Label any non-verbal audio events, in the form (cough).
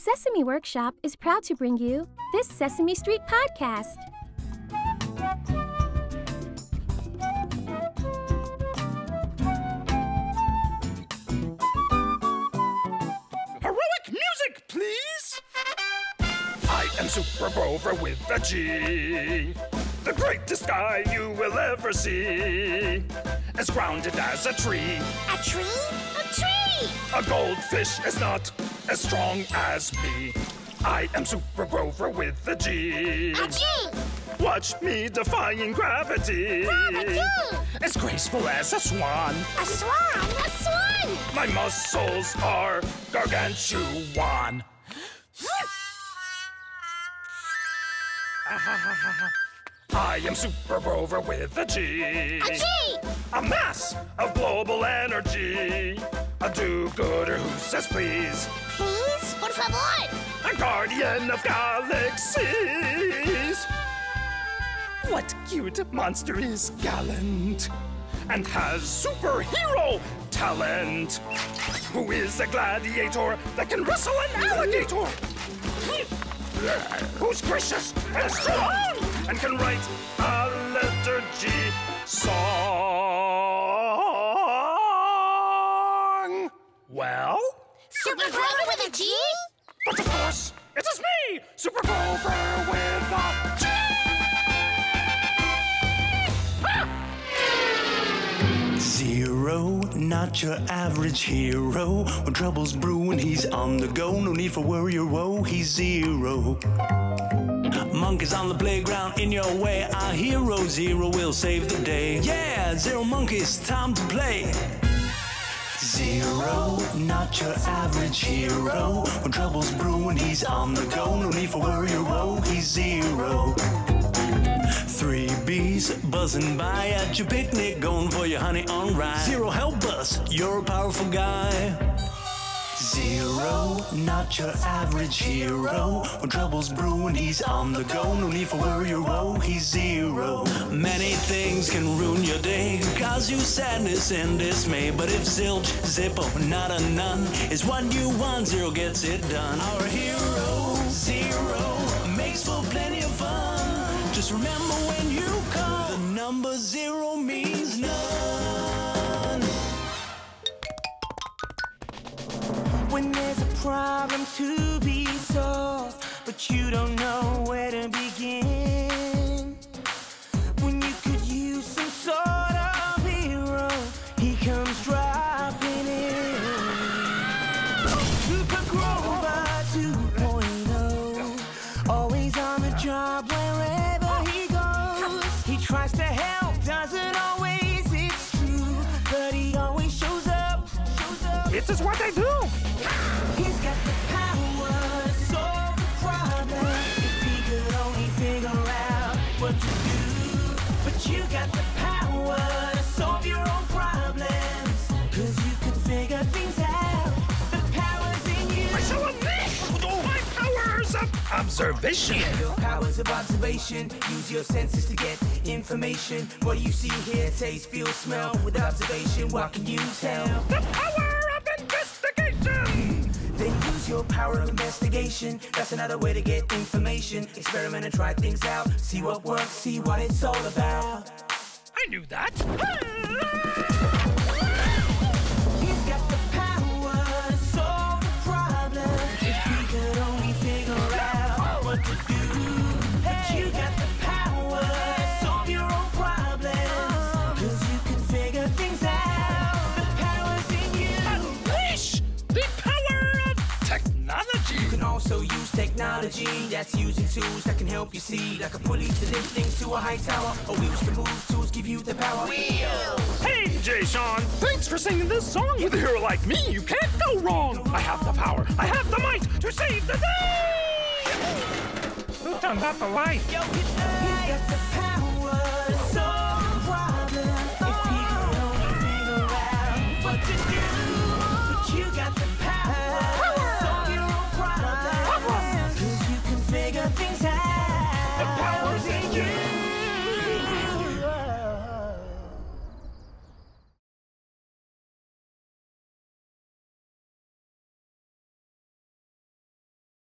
Sesame Workshop is proud to bring you this Sesame Street podcast. Heroic music, please! I am Super Grover with a G. The greatest guy you will ever see. As grounded as a tree. A tree? A tree! A goldfish is not as strong as me. I am Super Grover with a G. A G! Watch me defying gravity. Gravity! As graceful as a swan. A swan! A swan! My muscles are gargantuan. I am Super Grover with a G. A G! A mass of global energy. A do-gooder who says please. Please? Por favor! A guardian of galaxies. What cute monster is gallant and has superhero talent? Who is a gladiator that can wrestle an alligator? Who's gracious and strong and can write a letter G song? Well, Super Grover with a G? but of course, it is me, Super Grover with a G! Zero, not your average hero. When trouble's brewing, he's on the go. No need for worry or woe, he's zero. Monkeys on the playground in your way. Our hero Zero will save the day. Yeah, Zero monkeys, time to play. Zero, not your average hero. When trouble's brewing, he's on the go. No need for worry or woe, he's zero. Three bees buzzing by at your picnic, going for your honey on rye. Zero, help us, you're a powerful guy. Zero, not your average hero. When trouble's brewing, he's on the go. No need for worry or woe, he's zero. Many things can ruin your day, cause you sadness and dismay. But if zilch, zippo, not a none is what you want, zero gets it done. Our hero, zero, makes for plenty of fun. Just remember when problem to be solved, but you don't know where to begin. When you could use some sort of hero, he comes dropping in. Super Grover 2.0, always on the job wherever he goes. He tries to help, doesn't always, it's true, but he always shows up. What I do. Observation. Your powers of observation. Use your senses to get information. What do you see, hear, taste, feel, smell? With observation, what can you tell? The power of investigation. Then use your power of investigation. That's another way to get information. Experiment and try things out. See what works, see what it's all about. I knew that. (laughs) You can also use technology that's using tools that can help you see, like a pulley to lift things to a high tower, or wheels to move. Tools give you the power. Hey, Jay Sean, thanks for singing this song. With a hero like me, you can't go wrong. I have the power, I have the might to save the day. Who turned out the light? Yo, he's got the power